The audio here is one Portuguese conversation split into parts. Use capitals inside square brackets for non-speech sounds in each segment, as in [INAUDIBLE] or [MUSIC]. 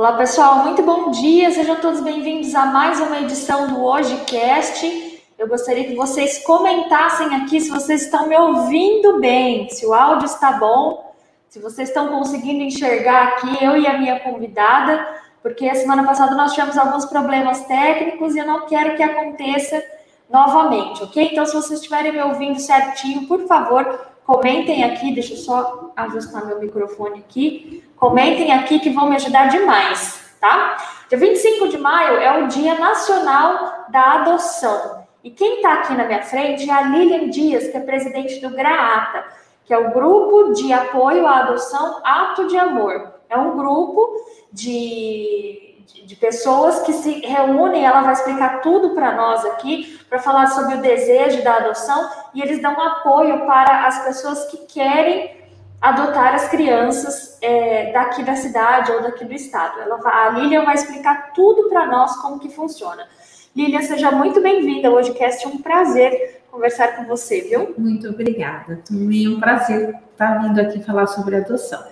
Olá pessoal, muito bom dia, sejam todos bem-vindos a mais uma edição do HojeCast. Eu gostaria que vocês comentassem aqui se vocês estão me ouvindo bem, se o áudio está bom, se vocês estão conseguindo enxergar aqui eu e a minha convidada, porque a semana passada nós tivemos alguns problemas técnicos e eu não quero que aconteça novamente, ok? Então, se vocês estiverem me ouvindo certinho, por favor, comentem aqui, deixa eu só ajustar meu microfone aqui. Comentem aqui que vão me ajudar demais, tá? Dia 25 de maio é o Dia Nacional da Adoção. E quem está aqui na minha frente é a Lilian Dias, que é presidente do GRAATA, que é o Grupo de Apoio à Adoção Ato de Amor. É um grupo de de pessoas que se reúnem, ela vai explicar tudo para nós aqui, para falar sobre o desejo da adoção, e eles dão apoio para as pessoas que querem adotar as crianças é, daqui da cidade ou daqui do estado. Ela, a Lilian vai explicar tudo para nós como que funciona. Lilian, seja muito bem-vinda. Hoje, Cast, é um prazer conversar com você, viu? Muito obrigada. Também é um prazer estar vindo aqui falar sobre adoção.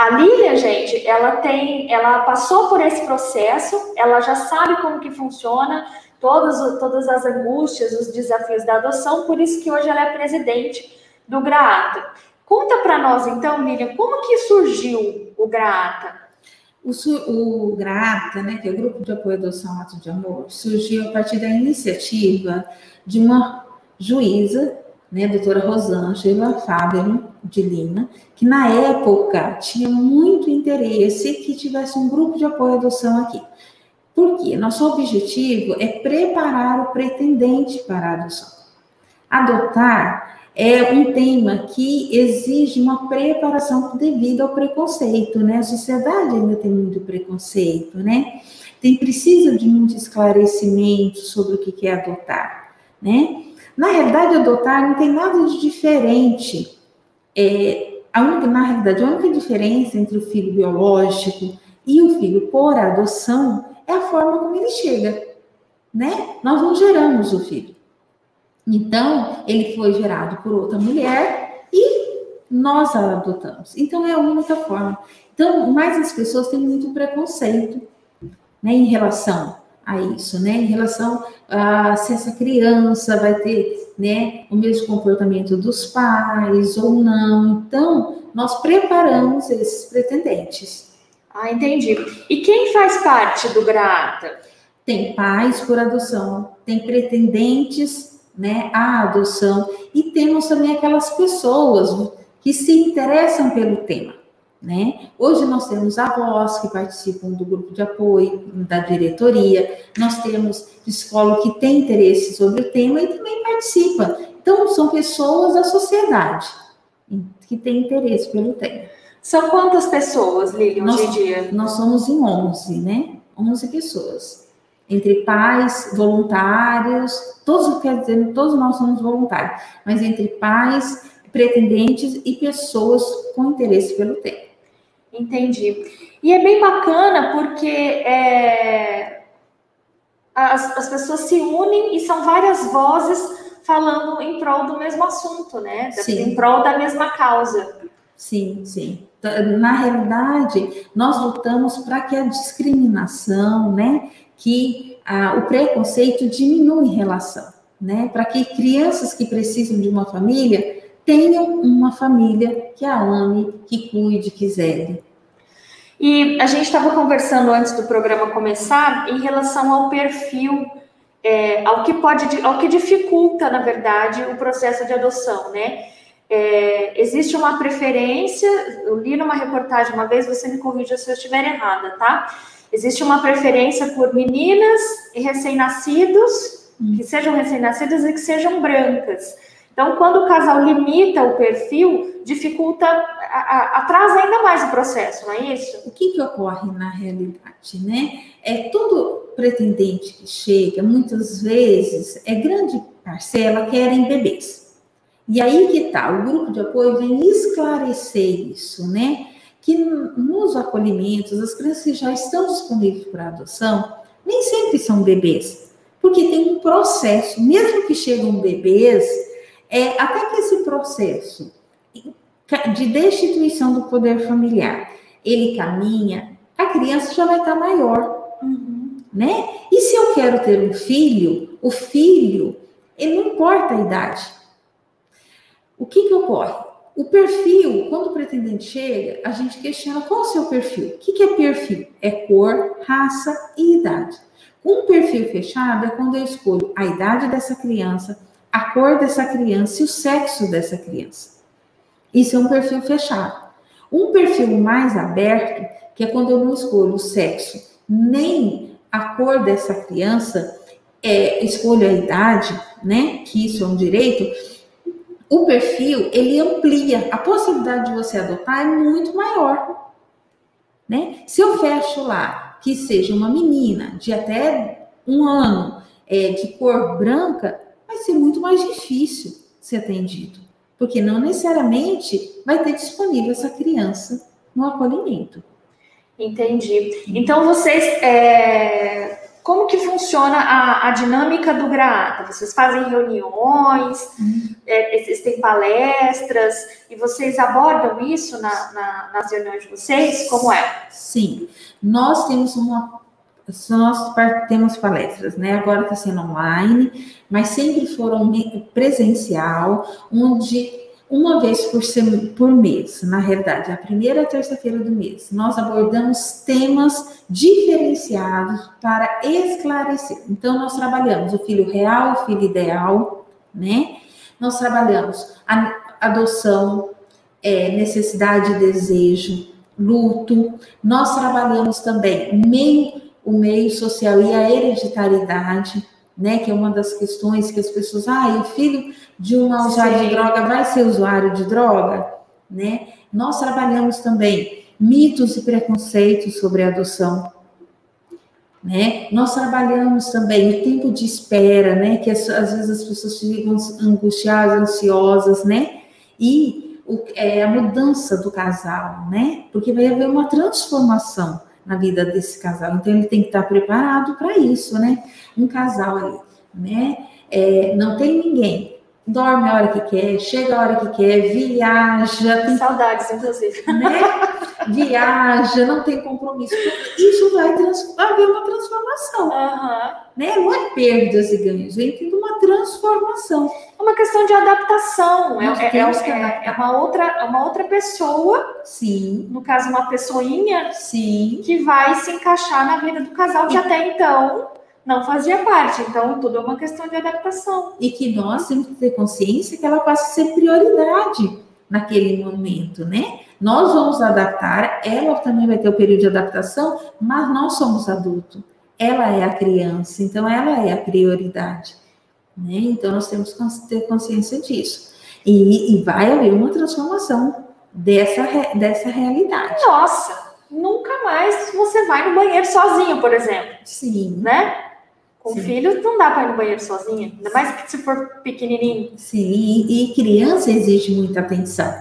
A Lília, gente, ela tem, ela passou por esse processo, ela já sabe como que funciona, todas, todas as angústias, os desafios da adoção, por isso que hoje ela é presidente do GRAATA. Conta para nós, então, Lília, como que surgiu o GRAATA? O, o GRAATA, né, que é o Grupo de Apoio à Adoção Ato de Amor, surgiu a partir da iniciativa de uma juíza né, a doutora Rosângela Fábio de Lima, que na época tinha muito interesse que tivesse um grupo de apoio à adoção aqui. Por quê? Nosso objetivo é preparar o pretendente para a adoção. Adotar é um tema que exige uma preparação devido ao preconceito, né? A sociedade ainda tem muito preconceito, né? Tem precisa de muito esclarecimento sobre o que é adotar, né? Na realidade, adotar não tem nada de diferente. É, a única, na realidade, a única diferença entre o filho biológico e o filho por adoção é a forma como ele chega, né? Nós não geramos o filho. Então, ele foi gerado por outra mulher e nós a adotamos. Então, é a única forma. Então, mais as pessoas têm muito preconceito né, em relação a isso, né? Em relação a se essa criança vai ter, né, o mesmo comportamento dos pais ou não. Então, nós preparamos esses pretendentes. Ah, entendi. E quem faz parte do GRAATA? Tem pais por adoção, tem pretendentes, né, à adoção e temos também aquelas pessoas que se interessam pelo tema. Né? Hoje nós temos avós que participam do grupo de apoio, da diretoria, nós temos psicólogo que tem interesse sobre o tema e também participa. Então, são pessoas da sociedade que têm interesse pelo tema. São quantas pessoas, Lili, hoje em dia? Nós somos em 11, né? 11 pessoas. Entre pais, voluntários, todos, quer dizer, todos nós somos voluntários, mas entre pais, pretendentes e pessoas com interesse pelo tema. Entendi. E é bem bacana porque é, as, as pessoas se unem e são várias vozes falando em prol do mesmo assunto, né? Sim. Em prol da mesma causa. Sim, sim. Na realidade, nós lutamos para que a discriminação, né, que a, o preconceito diminua em relação, né, para que crianças que precisam de uma família tenham uma família que a ame, que cuide, que zele. E a gente estava conversando antes do programa começar em relação ao perfil, é, ao que pode, ao que dificulta, na verdade, o processo de adoção, né? É, existe uma preferência, eu li numa reportagem uma vez, você me corrija se eu estiver errada, tá? Existe uma preferência por meninas e recém-nascidos, hum. que sejam recém-nascidas e que sejam brancas. Então, quando o casal limita o perfil, dificulta, atrasa ainda mais o processo, não é isso? O que, que ocorre na realidade, né? É todo pretendente que chega, muitas vezes, é grande parcela querem bebês. E aí que tá, o grupo de apoio vem esclarecer isso, né? Que nos acolhimentos, as crianças que já estão disponíveis para adoção, nem sempre são bebês, porque tem um processo, mesmo que chegam bebês, é, até que esse processo de destituição do poder familiar, ele caminha, a criança já vai estar maior, Uhum. né? E se eu quero ter um filho, o filho, ele não importa a idade. O que que ocorre? O perfil, quando o pretendente chega, a gente questiona qual é o seu perfil. O que, que é perfil? É cor, raça e idade. Um perfil fechado é quando eu escolho a idade dessa criança, a cor dessa criança e o sexo dessa criança. Isso é um perfil fechado. Um perfil mais aberto, que é quando eu não escolho o sexo nem a cor dessa criança, é, escolho a idade, né? Que isso é um direito. O perfil ele amplia a possibilidade de você adotar é muito maior, né? Se eu fecho lá que seja uma menina de até um ano, é, de cor branca, ser muito mais difícil ser atendido, porque não necessariamente vai ter disponível essa criança no acolhimento. Entendi. Então, vocês. é, Como que funciona a, a dinâmica do Graata? Vocês fazem reuniões, é, existem palestras, e vocês abordam isso na- na- nas reuniões de vocês? Como é? Sim, nós temos uma. Nós temos palestras, né? Agora está sendo online, mas sempre foram presencial, onde uma vez por, sema- por mês, na realidade, a primeira terça-feira do mês, nós abordamos temas diferenciados para esclarecer. Então, nós trabalhamos o filho real, o filho ideal, né? Nós trabalhamos a adoção, é, necessidade e desejo, luto. Nós trabalhamos também meio, o meio social e a hereditariedade, né? Que é uma das questões que as pessoas, ah, e o filho de uma usuária Sim. de droga vai ser usuário de droga, né? Nós trabalhamos também mitos e preconceitos sobre a adoção. Né? Nós trabalhamos também o tempo de espera, né? Que às às vezes as pessoas ficam angustiadas, ansiosas, né? E o- é, a mudança do casal, né? Porque vai haver uma transformação na vida desse casal. Então ele tem que estar preparado para isso, né? Um casal ali, né? É, não tem ninguém. Dorme a hora que quer, chega a hora que quer, viaja, tem Saudades, inclusive. né? [LAUGHS] Viaja, não tem compromisso. Isso vai trans- haver uma transformação, Aham. né? Não é perdas e ganhos, vem tendo uma transformação. É uma questão de adaptação. É, é- é- é- é uma, outra, é uma outra pessoa, Sim, no caso, uma pessoinha, sim, que vai se encaixar na vida do casal que até então não fazia parte. Então, tudo é uma questão de adaptação. e que nós temos que ter consciência que ela passa a ser prioridade naquele momento, né? Nós vamos adaptar, ela também vai ter o período de adaptação, mas nós somos adultos. Ela é a criança, então ela é a prioridade, né? Então nós temos que ter consciência disso. E, e vai haver uma transformação dessa, dessa realidade. Nossa, nunca mais você vai no banheiro sozinho, por exemplo, Sim, né? Com Sim. filho, não dá para ir no banheiro sozinha. Ainda mais se for pequenininho. Sim, e criança exige muita atenção,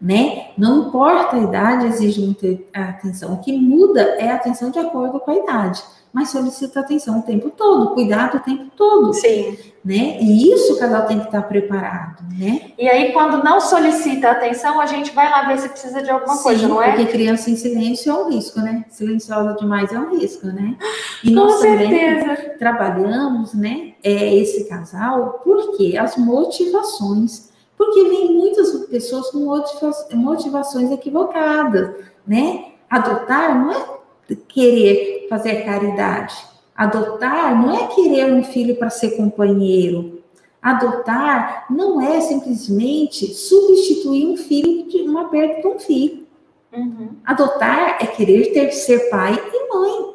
né? Não importa a idade, exige muita atenção. O que muda é a atenção de acordo com a idade, mas solicita atenção o tempo todo, cuidado o tempo todo, Sim. né? E isso o casal tem que estar preparado, né? E aí, quando não solicita atenção, a gente vai lá ver se precisa de alguma coisa, Sim, não é? Porque criança em silêncio é um risco, né? Silenciosa demais é um risco, né? E Com nós também certeza. trabalhamos, né, é, esse casal, porque as motivações, porque vem muitas pessoas com motiva- motivações equivocadas, né? Adotar não é querer fazer caridade. Adotar não é querer um filho para ser companheiro. Adotar não é simplesmente substituir um filho de uma perda de um filho. Uhum. Adotar é querer ter ser pai e mãe.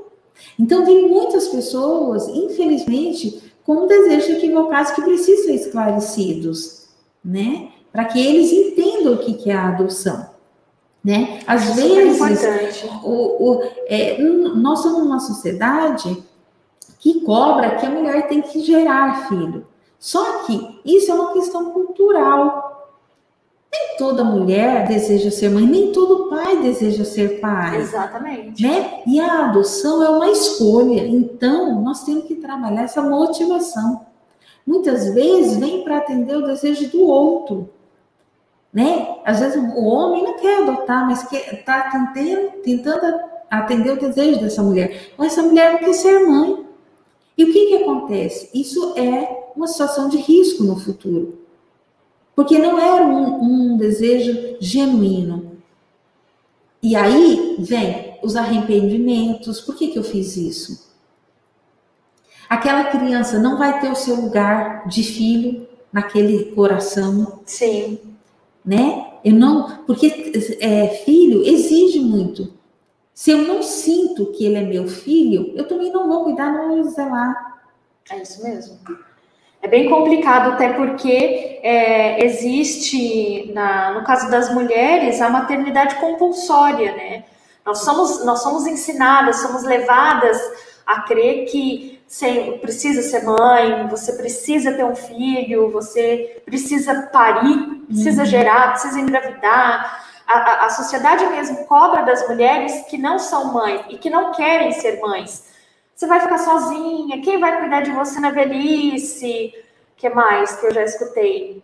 Então, tem muitas pessoas, infelizmente, com desejos equivocados que precisam ser esclarecidos, né? Para que eles entendam o que que é a adoção, né? Às Super vezes, importante. o, o- é, nós somos uma sociedade que cobra que a mulher tem que gerar filho. Só que isso é uma questão cultural. Nem toda mulher deseja ser mãe, nem todo pai deseja ser pai Exatamente. né? E a adoção é uma escolha. Então, nós temos que trabalhar essa motivação. Muitas vezes vem para atender o desejo do outro, né? Às vezes o homem não quer adotar, mas está tentando, tentando atender o desejo dessa mulher. Mas essa mulher não quer ser mãe. E o que, que acontece? Isso é uma situação de risco no futuro. Porque não era um, um desejo genuíno. E aí vem os arrependimentos. Por que, que eu fiz isso? Aquela criança não vai ter o seu lugar de filho naquele coração. Sim. Né? Eu não, porque é, filho exige muito. Se eu não sinto que ele é meu filho, eu também não vou cuidar, não vou zelar. É isso mesmo. É bem complicado, até porque é, existe, na, no caso das mulheres, a maternidade compulsória, né? Nós somos, nós somos ensinadas, somos levadas a crer que você precisa ser mãe, você precisa ter um filho, você precisa parir, precisa uhum. gerar, precisa engravidar. A, a, a sociedade mesmo cobra das mulheres que não são mães e que não querem ser mães. Você vai ficar sozinha? Quem vai cuidar de você na velhice? que mais que eu já escutei?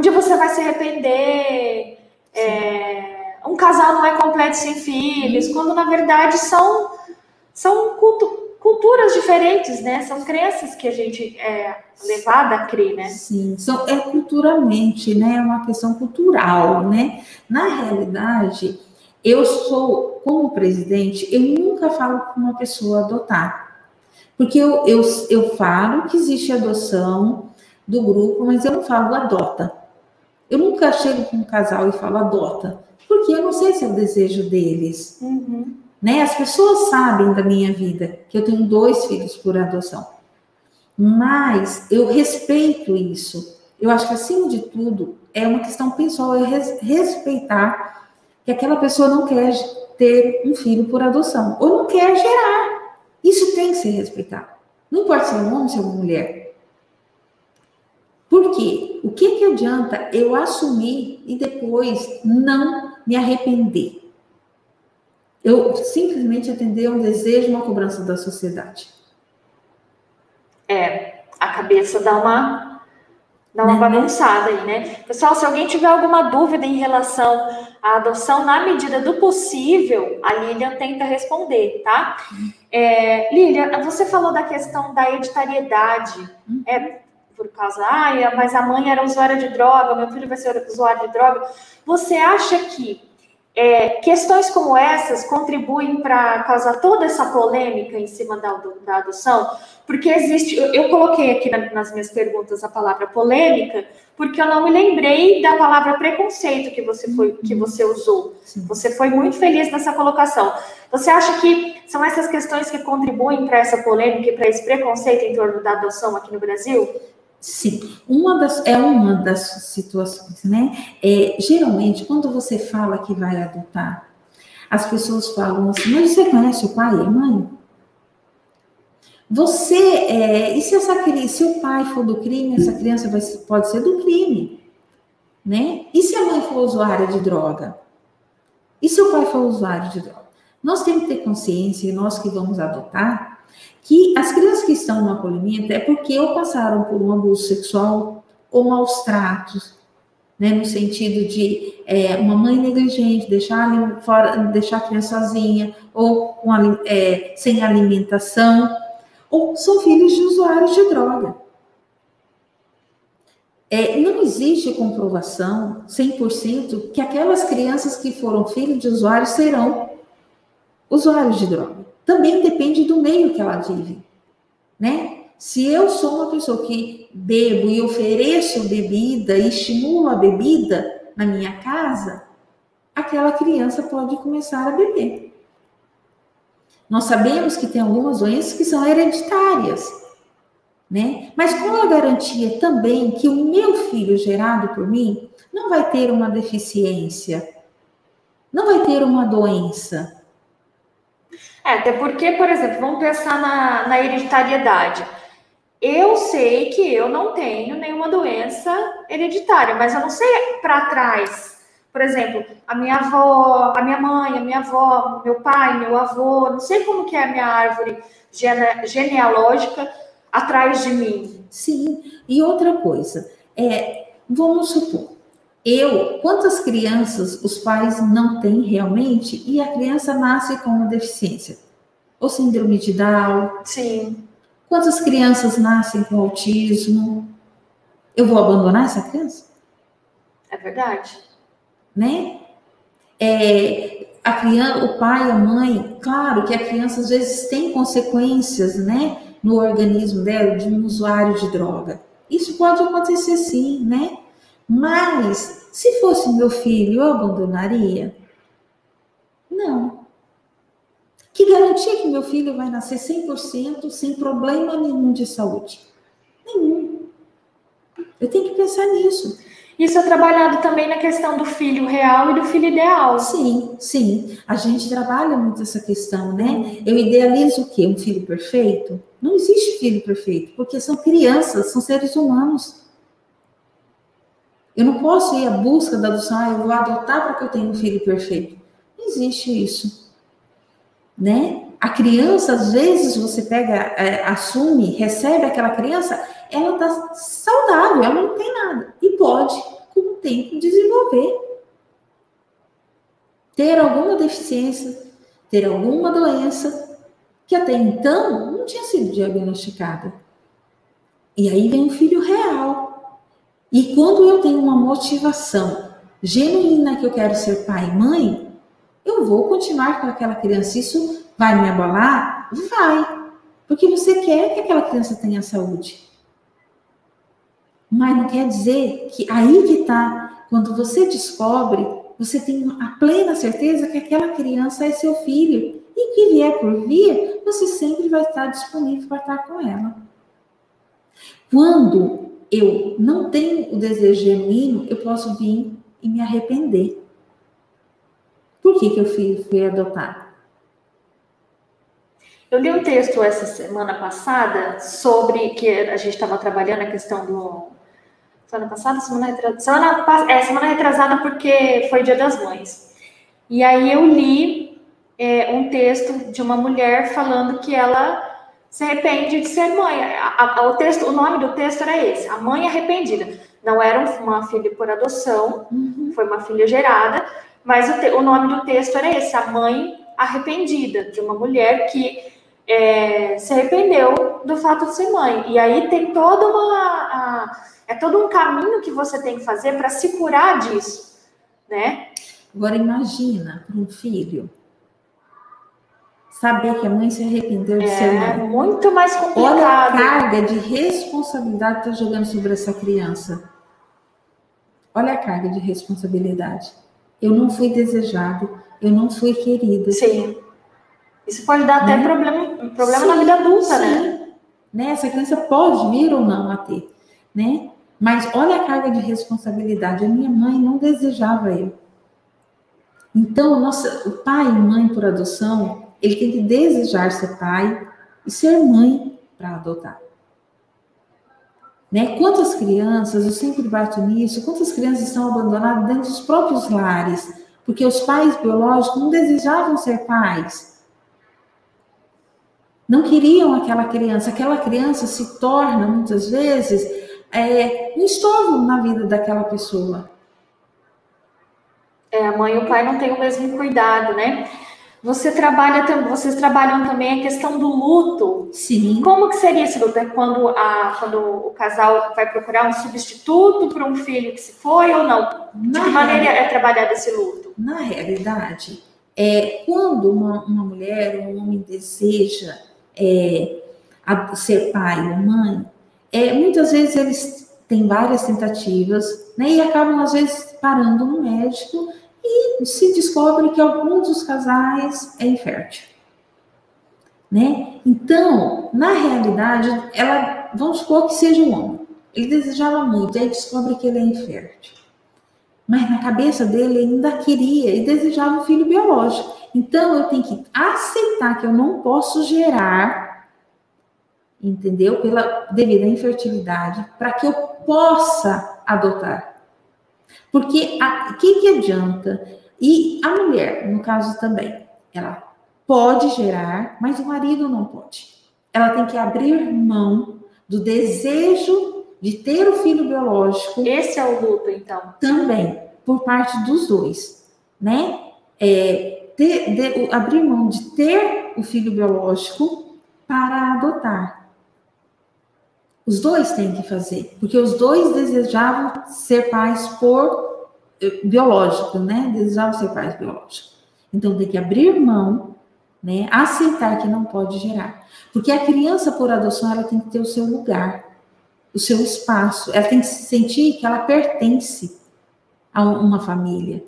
Dia você vai se arrepender. É, um casal não é completo sem filhos, quando na verdade são, são cultu, culturas diferentes, né? São crenças que a gente é levada a crer, né? Sim, são, é culturalmente, né? É uma questão cultural, né? Na realidade, eu sou, como presidente, eu nunca falo com uma pessoa adotar. Porque eu, eu, eu falo que existe adoção do grupo, mas eu não falo adota. Eu nunca chego com um casal e falo adota, porque eu não sei se é o desejo deles. Uhum. Né? As pessoas sabem da minha vida que eu tenho dois filhos por adoção, mas eu respeito isso. Eu acho que acima de tudo é uma questão pessoal, é respeitar que aquela pessoa não quer ter um filho por adoção, ou não quer gerar. Isso tem que ser respeitado. Não importa se é um homem se é uma mulher. Por quê? O que, que adianta eu assumir e depois não me arrepender? Eu simplesmente atender um desejo, uma cobrança da sociedade. É, a cabeça dá uma Dá uma né? bagunçada aí, né? Pessoal, se alguém tiver alguma dúvida em relação à adoção, na medida do possível, a Lilian tenta responder, tá? É, Lilian, você falou da questão da hereditariedade. Uhum. É, por causa, ah, mas a mãe era usuária de droga, meu filho vai ser usuário de droga. Você acha que é, questões como essas contribuem para causar toda essa polêmica em cima da, da adoção? Porque existe, eu, eu coloquei aqui na, nas minhas perguntas a palavra polêmica, porque eu não me lembrei da palavra preconceito que você foi, que você usou. Sim. Você foi muito feliz nessa colocação. Você acha que são essas questões que contribuem para essa polêmica e para esse preconceito em torno da adoção aqui no Brasil? Sim, uma das, é uma das situações, né? É, geralmente, quando você fala que vai adotar, as pessoas falam assim, mas você conhece o pai e a mãe? Você, é, e se, essa, se o pai for do crime, essa criança vai, pode ser do crime, né? E se a mãe for usuária de droga? E se o pai for usuário de droga? Nós temos que ter consciência, nós que vamos adotar, que as crianças que estão no acolhimento é porque ou passaram por um abuso sexual ou maus tratos, né, no sentido de é, uma mãe negligente, deixar, fora, deixar a criança sozinha, ou é, sem alimentação, ou são filhos de usuários de droga. É, não existe comprovação 100% que aquelas crianças que foram filhos de usuários serão usuários de droga também depende do meio que ela vive, né? Se eu sou uma pessoa que bebo e ofereço bebida e estimulo a bebida na minha casa, aquela criança pode começar a beber. Nós sabemos que tem algumas doenças que são hereditárias, né? Mas qual a garantia também que o meu filho gerado por mim não vai ter uma deficiência, não vai ter uma doença, é, até porque, por exemplo, vamos pensar na, na hereditariedade. Eu sei que eu não tenho nenhuma doença hereditária, mas eu não sei para trás. Por exemplo, a minha avó, a minha mãe, a minha avó, meu pai, meu avô, não sei como que é a minha árvore gene, genealógica atrás de mim. Sim, e outra coisa, é, vamos supor, eu, quantas crianças os pais não têm realmente e a criança nasce com uma deficiência? Ou síndrome de Down? Sim. Quantas crianças nascem com autismo? Eu vou abandonar essa criança? É verdade. Né? É, a criança, o pai, a mãe, claro que a criança às vezes tem consequências, né, no organismo dela de um usuário de droga. Isso pode acontecer sim, né? Mas, se fosse meu filho, eu abandonaria? Não. Que garantia que meu filho vai nascer 100% sem problema nenhum de saúde? Nenhum. Eu tenho que pensar nisso. Isso é trabalhado também na questão do filho real e do filho ideal. Sim, sim. A gente trabalha muito essa questão, né? Eu idealizo o quê? Um filho perfeito? Não existe filho perfeito, porque são crianças, são seres humanos. Eu não posso ir à busca da adoção, ah, eu vou adotar para que eu tenha um filho perfeito. Não existe isso. Né? A criança, às vezes, você pega, é, assume, recebe aquela criança, ela está saudável, ela não tem nada. E pode, com o tempo, desenvolver. Ter alguma deficiência, ter alguma doença, que até então não tinha sido diagnosticada. E aí vem o filho real e quando eu tenho uma motivação genuína que eu quero ser pai e mãe, eu vou continuar com aquela criança. Isso vai me abalar? Vai. Porque você quer que aquela criança tenha saúde. Mas não quer dizer que aí que está, quando você descobre, você tem a plena certeza que aquela criança é seu filho. E que vier por vir, você sempre vai estar disponível para estar com ela. Quando eu não tenho o desejo genuíno, eu posso vir e me arrepender. Por que, que eu fui, fui adotar? Eu li um texto essa semana passada sobre que a gente estava trabalhando a questão do. Semana passada, semana retrasada. Semana, é, semana retrasada porque foi Dia das Mães. E aí eu li é, um texto de uma mulher falando que ela se arrepende de ser mãe. A, a, o, texto, o nome do texto era esse, a mãe arrependida. Não era uma filha por adoção, uhum. foi uma filha gerada, mas o, te, o, nome do texto era esse, a mãe arrependida, de uma mulher que é, se arrependeu do fato de ser mãe. E aí tem toda uma. A, é todo um caminho que você tem que fazer para se curar disso, né? Agora imagina para um filho saber que a mãe se arrependeu de é, ser mãe. É muito mais complicado. Olha a carga de responsabilidade que está jogando sobre essa criança. Olha a carga de responsabilidade. Eu não fui desejado, eu não fui querida. Sim. Isso pode dar até né? problema, problema sim, na vida adulta, né? sim. né? né? Essa criança pode vir ou não a ter, né? Mas olha a carga de responsabilidade. A minha mãe não desejava eu. Então, nossa, o pai e mãe por adoção ele tem que desejar ser pai e ser mãe para adotar. Né? Quantas crianças, eu sempre bato nisso, quantas crianças estão abandonadas dentro dos próprios lares, porque os pais biológicos não desejavam ser pais. Não queriam aquela criança. Aquela criança se torna, muitas vezes, é, um estorvo na vida daquela pessoa. É, a mãe e o pai não têm o mesmo cuidado, né? Você trabalha, vocês trabalham também a questão do luto. Sim. Como que seria esse luto? É quando, a, quando o casal vai procurar um substituto para um filho que se foi ou não? De que maneira é trabalhado esse luto? Na realidade, é, quando uma, uma mulher ou um homem deseja é, ser pai ou mãe, é, muitas vezes eles têm várias tentativas né, e acabam, às vezes, parando no médico e se descobre que alguns dos casais é infértil. Né? Então, na realidade, ela, vamos supor que seja um homem. Ele desejava muito, aí descobre que ele é infértil. Mas na cabeça dele ele ainda queria e desejava um filho biológico. Então eu tenho que aceitar que eu não posso gerar, entendeu? Pela devido à infertilidade, para que eu possa adotar. Porque o que, que adianta? E a mulher, no caso também, ela pode gerar, mas o marido não pode. Ela tem que abrir mão do desejo de ter o filho biológico. Esse é o luto, então. Também, por parte dos dois, né? É, ter, de, abrir mão de ter o filho biológico para adotar. Os dois têm que fazer, porque os dois desejavam ser pais por eh, biológico, né? Desejavam ser pais biológicos. Então tem que abrir mão, né? Aceitar que não pode gerar, porque a criança por adoção ela tem que ter o seu lugar, o seu espaço. Ela tem que se sentir que ela pertence a uma família,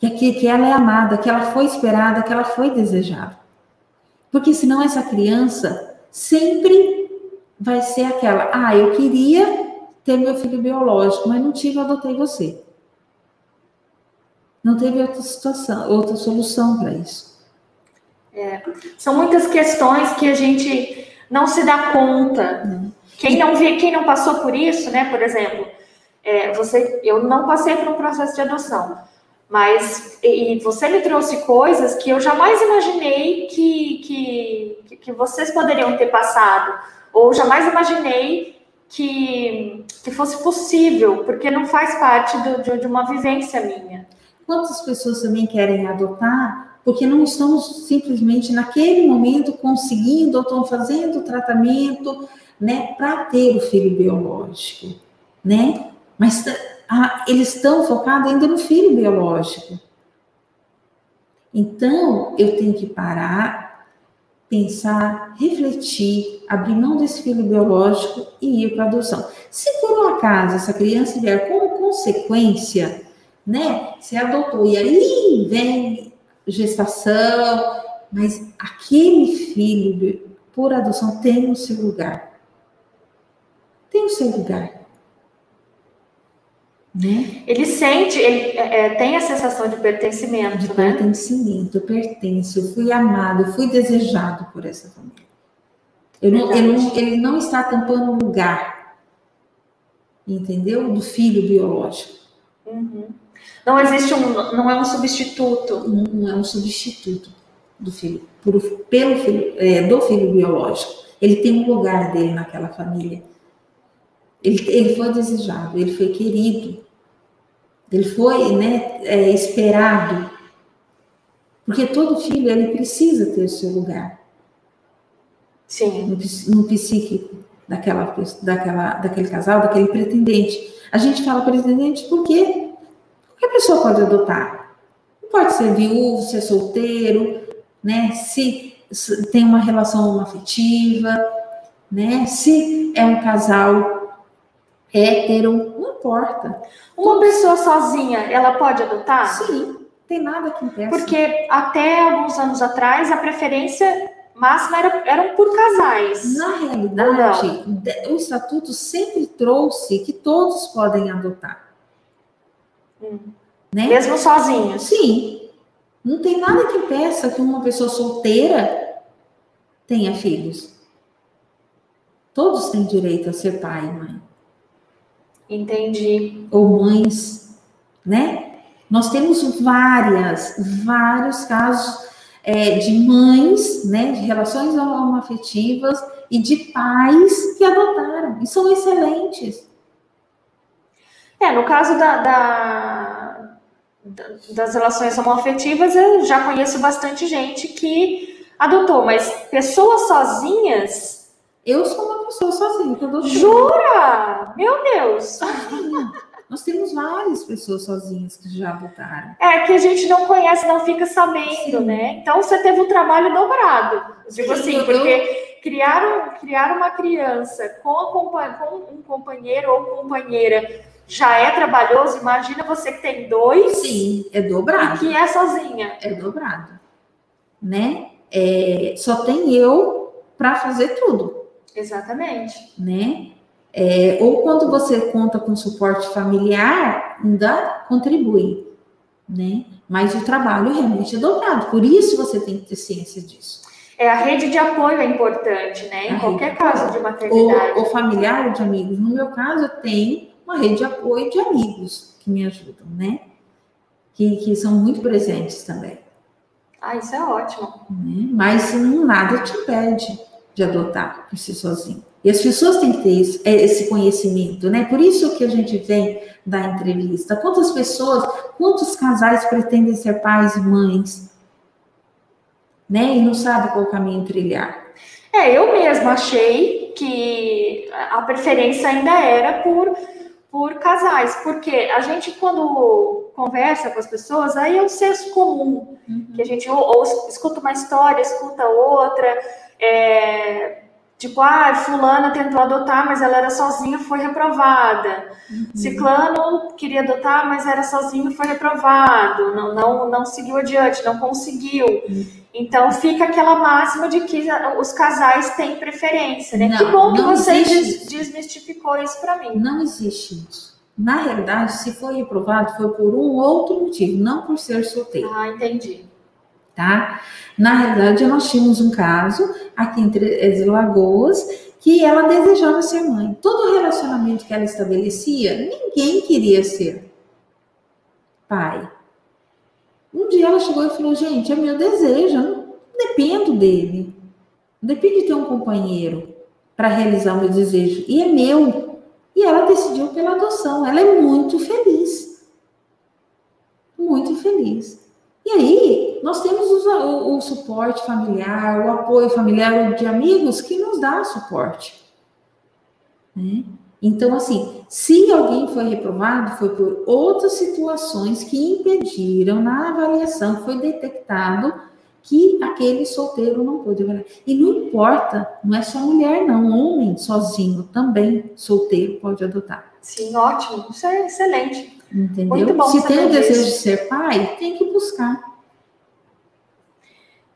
que, que ela é amada, que ela foi esperada, que ela foi desejada. Porque senão essa criança sempre vai ser aquela, ah, eu queria ter meu filho biológico, mas não tive, adotei você. Não teve outra situação, outra solução para isso. É, são muitas questões que a gente não se dá conta. Não. Quem não vê, quem não passou por isso, né? Por exemplo, é, você, eu não passei por um processo de adoção, mas e você me trouxe coisas que eu jamais imaginei que, que, que vocês poderiam ter passado ou jamais imaginei que, que fosse possível, porque não faz parte do, de, de uma vivência minha. Quantas pessoas também querem adotar porque não estão simplesmente naquele momento conseguindo ou estão fazendo o tratamento, né, para ter o filho biológico, né? Mas eles estão focados ainda no filho biológico. Então, eu tenho que parar pensar, refletir, abrir mão desse filho biológico e ir para adoção. Se por um acaso essa criança vier como consequência, né, se adotou e aí vem gestação, mas aquele filho por adoção tem o seu lugar. Tem o seu lugar. Né? Ele sente, ele é, é, tem a sensação de pertencimento, de né? Pertencimento, eu pertenço, eu fui amado, eu fui desejado por essa família. Ele não, ele, não, ele não está tampando o lugar, entendeu? Do filho biológico. Uhum. Não existe um, não é um substituto. Não, não é um substituto do filho, por, pelo filho, é, do filho biológico. Ele tem um lugar dele naquela família. Ele, ele foi desejado, ele foi querido, ele foi né, é, esperado. Porque todo filho ele precisa ter o seu lugar. Sim. No, no psíquico daquela, daquela, daquele casal, daquele pretendente. A gente fala pretendente porque qualquer pessoa pode adotar. Não pode ser viúvo, ser solteiro, né? Se, se tem uma relação afetiva, né? Se é um casal hétero, importa. Uma pessoa sozinha, ela pode adotar? Sim, tem nada que impeça. Porque até alguns anos atrás, a preferência máxima era, eram por casais. Na realidade, o estatuto sempre trouxe que todos podem adotar. Hum. Né? Mesmo sozinhos? Sim. Não tem nada que impeça que uma pessoa solteira tenha filhos. Todos têm direito a ser pai e mãe. Entendi. Ou mães, né? Nós temos várias, vários casos é, de mães, né, de relações homoafetivas e de pais que adotaram, e são excelentes. É, no caso da, da, das relações homoafetivas, eu já conheço bastante gente que adotou, mas pessoas sozinhas eu sou uma pessoa sozinha, dou Jura? Meu Deus! Nós temos várias pessoas sozinhas que já votaram. É, que a gente não conhece, não fica sabendo, Sim. né? Então você teve um trabalho dobrado. Digo assim, porque criar, criar uma criança com, com um companheiro ou companheira já é trabalhoso. Imagina você que tem dois. Sim, é dobrado. E que é sozinha. É dobrado. Né? É, só tem eu para fazer tudo. Exatamente. Né? É, ou quando você conta com suporte familiar, ainda contribui, né? Mas o trabalho realmente é dobrado, por isso você tem que ter ciência disso. É, a rede de apoio é importante, né? Em a qualquer caso de maternidade. Ou, ou familiar ou de amigos. No meu caso, eu tenho uma rede de apoio de amigos que me ajudam, né? Que, que são muito presentes também. Ah, isso é ótimo. Né? Mas nada te impede de adotar por si sozinho. E as pessoas têm que ter esse, é, esse conhecimento, né? Por isso que a gente vem da entrevista. Quantas pessoas, quantos casais pretendem ser pais e mães, né? E não sabem qual caminho trilhar. É, eu mesma achei que a preferência ainda era por por casais, porque a gente, quando conversa com as pessoas, aí é um senso comum, uhum. que a gente ou, ou, escuta uma história, escuta outra, é, tipo, ah, fulana tentou adotar, mas ela era sozinha, foi reprovada. Uhum. Ciclano queria adotar, mas era sozinho, foi reprovado, não, não, não seguiu adiante, não conseguiu. Uhum. Então fica aquela máxima de que os casais têm preferência, né? Não, que bom que você des desmistificou isso para mim. Não existe isso. Na realidade, se foi reprovado, foi por um outro motivo, não por ser solteiro. Ah, entendi. Tá? Na realidade, nós tínhamos um caso aqui entre as Lagoas que ela desejava ser mãe. Todo relacionamento que ela estabelecia, ninguém queria ser pai. Um dia ela chegou e falou: Gente, é meu desejo, eu não dependo dele. Depende de ter um companheiro para realizar o meu desejo. E é meu. E ela decidiu pela adoção. Ela é muito feliz. Muito feliz. E aí, nós temos o, o, o suporte familiar, o apoio familiar de amigos que nos dá suporte. Né? Então, assim, se alguém foi reprovado, foi por outras situações que impediram na avaliação, foi detectado que aquele solteiro não pôde avaliar. E não importa, não é só mulher, não, homem sozinho também solteiro pode adotar. Sim, ótimo, isso é excelente. Entendeu? Muito bom se tem o desejo de ser pai, tem que buscar.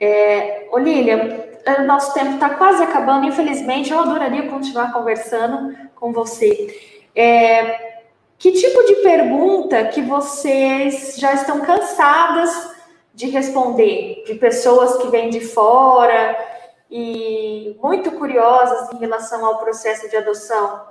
É, Olília, nosso tempo está quase acabando, infelizmente, eu adoraria continuar conversando com você. É, que tipo de pergunta que vocês já estão cansadas de responder? De pessoas que vêm de fora e muito curiosas em relação ao processo de adoção?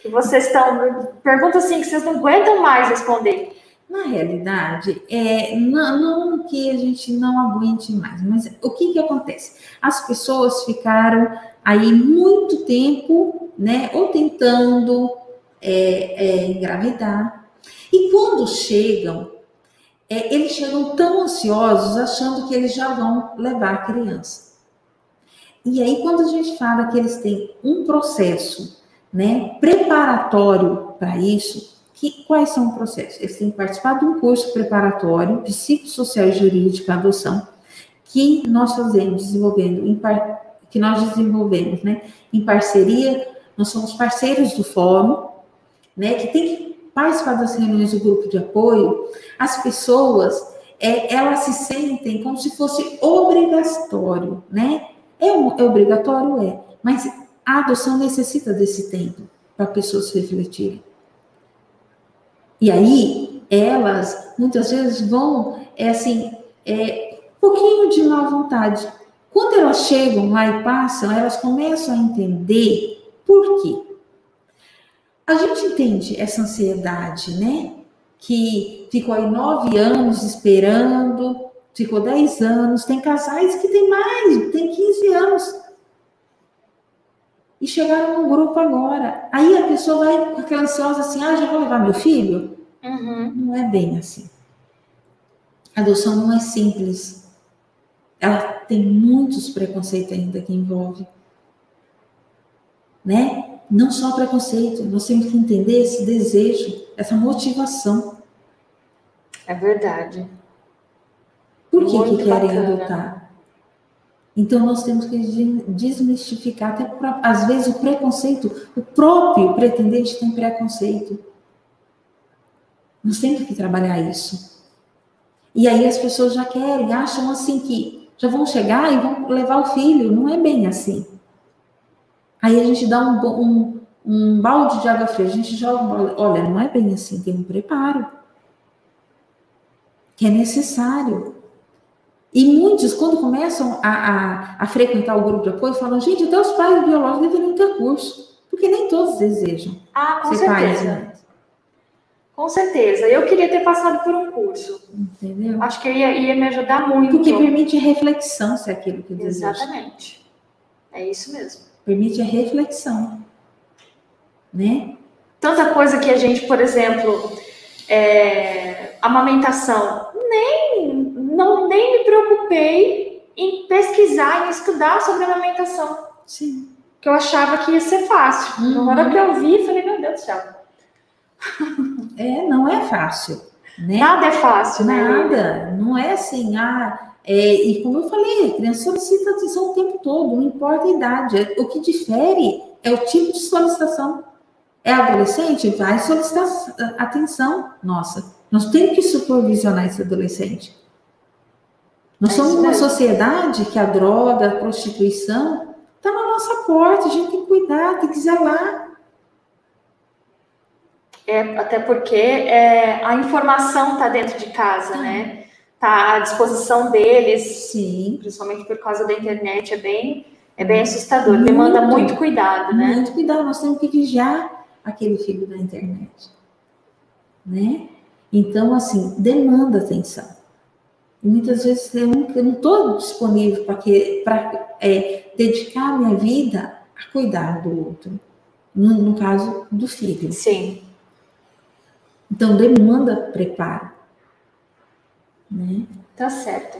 Que vocês estão. Pergunta assim que vocês não aguentam mais responder. Na realidade, é, não, não, que a gente não aguente mais, mas o que, que acontece? As pessoas ficaram aí muito tempo, né, ou tentando é, é, engravidar, e quando chegam, é, eles chegam tão ansiosos, achando que eles já vão levar a criança. E aí, quando a gente fala que eles têm um processo né, preparatório para isso, que, quais são os processos? Eles têm que participar de um curso preparatório psicossocial e jurídica adoção que nós fazemos, desenvolvendo, par, que nós desenvolvemos, né, em parceria, nós somos parceiros do fórum, né, que tem que participar das reuniões do grupo de apoio, as pessoas, é, elas se sentem como se fosse obrigatório, né? É, um, é obrigatório, é, mas a adoção necessita desse tempo para pessoas refletirem. E aí, elas muitas vezes vão, é assim, é, um pouquinho de má vontade. Quando elas chegam lá e passam, elas começam a entender por quê. A gente entende essa ansiedade, né? Que ficou aí nove anos esperando, ficou dez anos, tem casais que tem mais, tem 15 anos. E chegaram num grupo agora. Aí a pessoa vai aquela ansiosa assim, ah, já vou levar meu filho? Uhum. Não é bem assim. A adoção não é simples. Ela tem muitos preconceitos ainda que envolve. Né? Não só preconceito, nós temos que entender esse desejo, essa motivação. É verdade. Por que, que querem bacana. adotar? Então nós temos que desmistificar, até às vezes o preconceito, o próprio pretendente tem preconceito. Nós temos que trabalhar isso. E aí as pessoas já querem, acham assim que já vão chegar e vão levar o filho. Não é bem assim. Aí a gente dá um, um, um balde de água fria, a gente joga. Olha, não é bem assim, tem um preparo. Que é necessário. E muitos, quando começam a, a, a, frequentar o grupo de apoio, falam, gente, até os pais biológicos deveriam ter curso. Porque nem todos desejam ah, com ser certeza. pais. Né? Com certeza. Eu queria ter passado por um curso. Entendeu? Acho que ia, ia me ajudar muito. Porque permite reflexão, se é aquilo que deseja. Exatamente. É isso mesmo. permite a reflexão, né? Tanta coisa que a gente, por exemplo, é, amamentação, nem, não, nem me preocupei em pesquisar, em estudar sobre amamentação. Sim. Que eu achava que ia ser fácil. Uhum. Na hora que eu vi, falei, meu Deus do céu. [LAUGHS] É, não é fácil, né? Nada é fácil, né? Nada, não é assim, ah, é, e como eu falei, a criança solicita atenção o tempo todo, não importa a idade. O que difere é o tipo de solicitação. É adolescente? Vai solicitar atenção nossa. Nós temos que supervisionar esse adolescente. Nós É somos uma mesmo. sociedade que a droga, a prostituição, está na nossa porta. A gente tem que cuidar, tem que zelar. É, até porque é, a informação está dentro de casa, né? Tá à disposição deles, Sim. principalmente por causa da internet, é bem, é bem assustador. Demanda Muito. muito cuidado, né? Muito cuidado, nós temos que vigiar aquele filho da internet. Né? Então, assim, demanda atenção. Muitas vezes eu não estou disponível para é, dedicar a minha vida a cuidar do outro. No, no caso do filho. Sim. Então, demanda preparo. Né? Tá certo.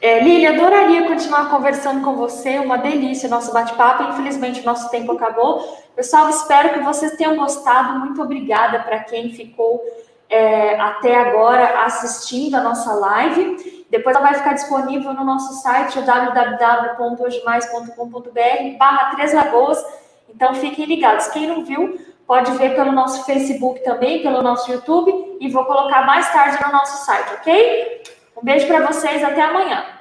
É, Lili, adoraria continuar conversando com você, uma delícia nosso bate-papo. Infelizmente, o nosso tempo acabou. Pessoal, espero que vocês tenham gostado. Muito obrigada para quem ficou é, até agora assistindo a nossa live. Depois ela vai ficar disponível no nosso site, www.hojemais.com.br barra Três Lagoas. Então, fiquem ligados. Quem não viu, pode ver pelo nosso Facebook também, pelo nosso YouTube. E vou colocar mais tarde no nosso site, ok? Um beijo para vocês, até amanhã.